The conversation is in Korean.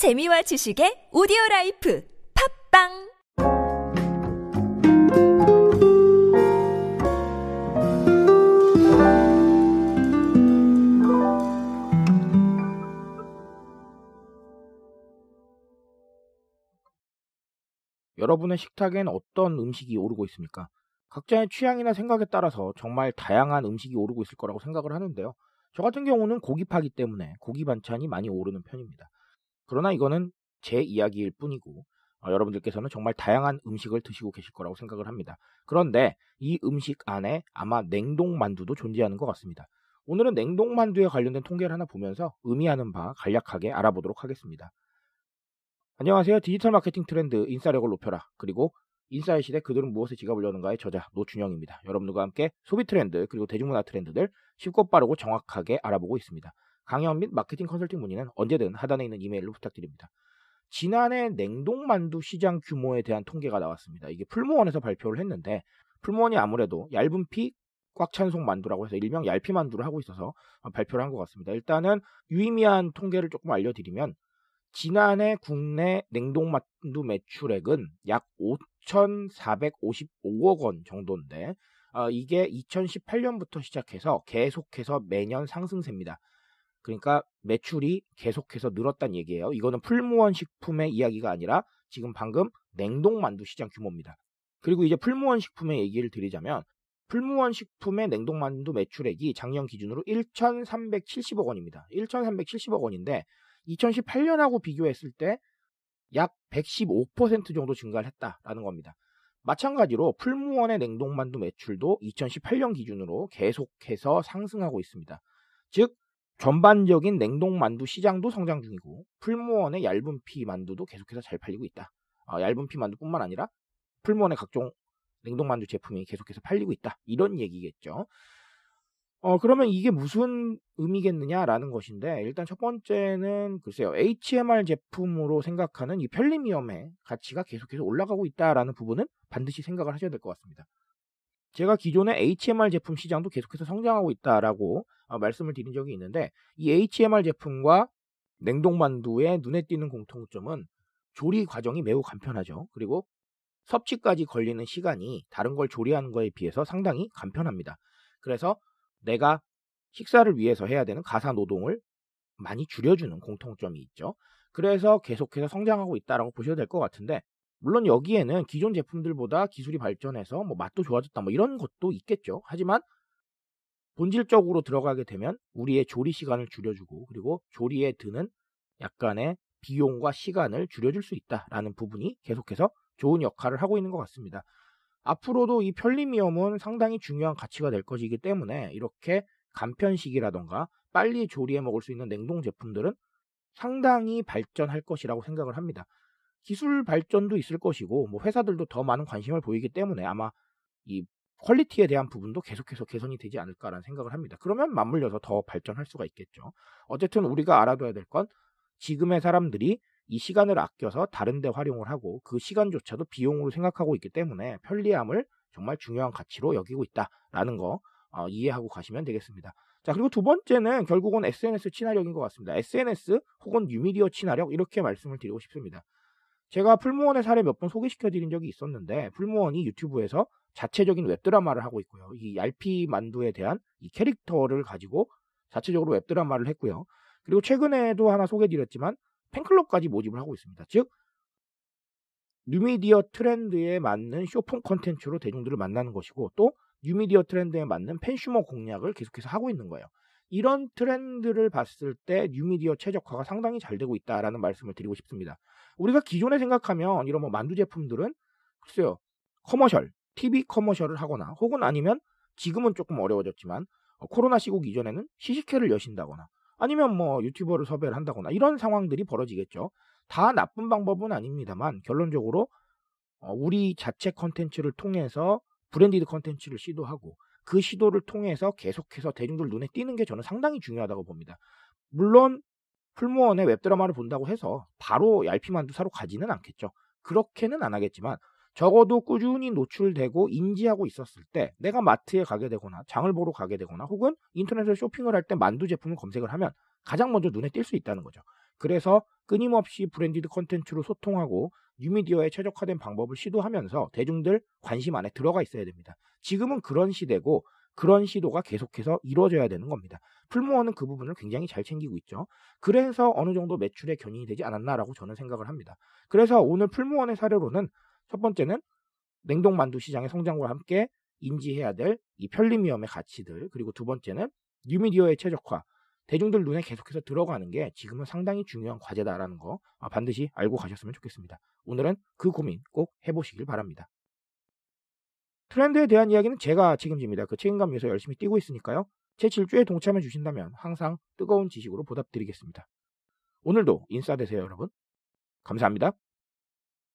재미와 지식의 오디오 life 팟빵 여러분의 식탁엔 어떤 음식이 오르고 있습니까? 각자의 취향이나 생각에 따라서 정말 다양한 음식이 오르고 있을 거라고 생각을 하는데요. 저 같은 경우는 고기 파기 때문에 고기 반찬이 많이 오르는 편입니다. 그러나 이거는 제 이야기일 뿐이고 어, 여러분들께서는 정말 다양한 음식을 드시고 계실 거라고 생각을 합니다. 그런데 이 음식 안에 아마 냉동 만두도 존재하는 것 같습니다. 오늘은 냉동 만두에 관련된 통계를 하나 보면서 의미하는 바 간략하게 알아보도록 하겠습니다. 안녕하세요. 디지털 마케팅 트렌드 인싸력을 높여라. 그리고 인싸의 시대 그들은 무엇에 지갑을 여는가의 저자 노준영입니다. 여러분들과 함께 소비 트렌드 그리고 대중문화 트렌드들 쉽고 빠르고 정확하게 알아보고 있습니다. 강연 및 마케팅 컨설팅 문의는 언제든 하단에 있는 이메일로 부탁드립니다. 지난해 냉동만두 시장 규모에 대한 통계가 나왔습니다. 이게 풀무원에서 발표를 했는데 풀무원이 아무래도 얇은 피 꽉찬 속 만두라고 해서 일명 얇피 만두를 하고 있어서 발표를 한 것 같습니다. 일단은 유의미한 통계를 조금 알려드리면 지난해 국내 냉동만두 매출액은 약 5,455억 원 정도인데 어, 이게 2018년부터 시작해서 계속해서 매년 상승세입니다. 그러니까 매출이 계속해서 늘었다는 얘기예요. 이거는 풀무원 식품의 이야기가 아니라 지금 방금 냉동 만두 시장 규모입니다. 그리고 이제 풀무원 식품의 얘기를 드리자면 풀무원 식품의 냉동 만두 매출액이 작년 기준으로 1,370억 원입니다. 1,370억 원인데 2018년하고 비교했을 때 약 115% 정도 증가를 했다라는 겁니다. 마찬가지로 풀무원의 냉동만두 매출도 2018년 기준으로 계속해서 상승하고 있습니다. 즉 전반적인 냉동 만두 시장도 성장 중이고 풀무원의 얇은 피 만두도 계속해서 잘 팔리고 있다. 어, 얇은 피 만두뿐만 아니라 풀무원의 각종 냉동 만두 제품이 계속해서 팔리고 있다. 이런 얘기겠죠. 어, 그러면 이게 무슨 의미겠느냐라는 것인데, 일단 첫 번째는, 글쎄요, HMR 제품으로 생각하는 이 편리미엄의 가치가 계속해서 올라가고 있다라는 부분은 반드시 생각을 하셔야 될 것 같습니다. 제가 기존의 HMR 제품 시장도 계속해서 성장하고 있다라고 어, 말씀을 드린 적이 있는데, 이 HMR 제품과 냉동만두의 눈에 띄는 공통점은 조리 과정이 매우 간편하죠. 그리고 섭취까지 걸리는 시간이 다른 걸 조리하는 거에 비해서 상당히 간편합니다. 그래서 내가 식사를 위해서 해야 되는 가사 노동을 많이 줄여주는 공통점이 있죠. 그래서 계속해서 성장하고 있다라고 보셔도 될것 같은데 물론 여기에는 기존 제품들보다 기술이 발전해서 뭐 맛도 좋아졌다 뭐 이런 것도 있겠죠. 하지만 본질적으로 들어가게 되면 우리의 조리 시간을 줄여주고 그리고 조리에 드는 약간의 비용과 시간을 줄여줄 수 있다라는 부분이 계속해서 좋은 역할을 하고 있는 것 같습니다. 앞으로도 이 편리미엄은 상당히 중요한 가치가 될 것이기 때문에 이렇게 간편식이라던가 빨리 조리해 먹을 수 있는 냉동 제품들은 상당히 발전할 것이라고 생각을 합니다. 기술 발전도 있을 것이고 뭐 회사들도 더 많은 관심을 보이기 때문에 아마 이 quality에 대한 부분도 계속해서 개선이 되지 않을까라는 생각을 합니다. 그러면 맞물려서 더 발전할 수가 있겠죠. 어쨌든 우리가 알아둬야 될 건 지금의 사람들이 이 시간을 아껴서 다른 데 활용을 하고 그 시간조차도 비용으로 생각하고 있기 때문에 편리함을 정말 중요한 가치로 여기고 있다라는 거 어, 이해하고 가시면 되겠습니다. 자, 그리고 두 번째는 결국은 SNS 친화력인 것 같습니다. SNS 혹은 뉴미디어 친화력 이렇게 말씀을 드리고 싶습니다. 제가 풀무원의 사례 몇 번 소개시켜 드린 적이 있었는데 풀무원이 유튜브에서 자체적인 웹드라마를 하고 있고요. 이 얄피 만두에 대한 이 캐릭터를 가지고 자체적으로 웹드라마를 했고요. 그리고 최근에도 하나 소개해 드렸지만 팬클럽까지 모집을 하고 있습니다. 즉 뉴미디어 트렌드에 맞는 쇼폼 컨텐츠로 대중들을 만나는 것이고 또 뉴미디어 트렌드에 맞는 fansumer 공략을 계속해서 하고 있는 거예요. 이런 트렌드를 봤을 때 뉴미디어 최적화가 상당히 잘 되고 있다라는 말씀을 드리고 싶습니다. 우리가 기존에 생각하면 이런 뭐 만두 제품들은 글쎄요 커머셜, TV 커머셜을 하거나 혹은 아니면 지금은 조금 어려워졌지만 어, 코로나 시국 이전에는 시식회를 여신다거나 아니면 뭐 유튜버를 섭외를 한다거나 이런 상황들이 벌어지겠죠. 다 나쁜 방법은 아닙니다만 결론적으로 어, 우리 자체 컨텐츠를 통해서 branded 컨텐츠를 시도하고 그 시도를 통해서 계속해서 대중들 눈에 띄는 게 저는 상당히 중요하다고 봅니다. 물론 풀무원의 웹드라마를 본다고 해서 바로 얄피만두 사러 가지는 않겠죠. 그렇게는 안 하겠지만 적어도 꾸준히 노출되고 인지하고 있었을 때 내가 마트에 가게 되거나 장을 보러 가게 되거나 혹은 인터넷에서 쇼핑을 할 때 만두 제품을 검색을 하면 가장 먼저 눈에 띌 수 있다는 거죠. 그래서 끊임없이 branded 컨텐츠로 소통하고 뉴미디어에 최적화된 방법을 시도하면서 대중들 관심 안에 들어가 있어야 됩니다. 지금은 그런 시대고 그런 시도가 계속해서 이루어져야 되는 겁니다. 풀무원은 그 부분을 굉장히 잘 챙기고 있죠. 그래서 어느 정도 매출에 견인이 되지 않았나라고 저는 생각을 합니다. 그래서 오늘 풀무원의 사례로는 첫 번째는 냉동 만두 시장의 성장과 함께 인지해야 될 이 편리미엄의 가치들 그리고 두 번째는 뉴미디어의 최적화 대중들 눈에 계속해서 들어가는 게 지금은 상당히 중요한 과제다라는 거 아, 반드시 알고 가셨으면 좋겠습니다. 오늘은 그 고민 꼭 해보시길 바랍니다. 트렌드에 대한 이야기는 제가 책임집니다. 그 책임감 위해서 열심히 뛰고 있으니까요. 제 질주에 동참해 주신다면 항상 뜨거운 지식으로 보답드리겠습니다. 오늘도 인싸 되세요, 여러분. 감사합니다.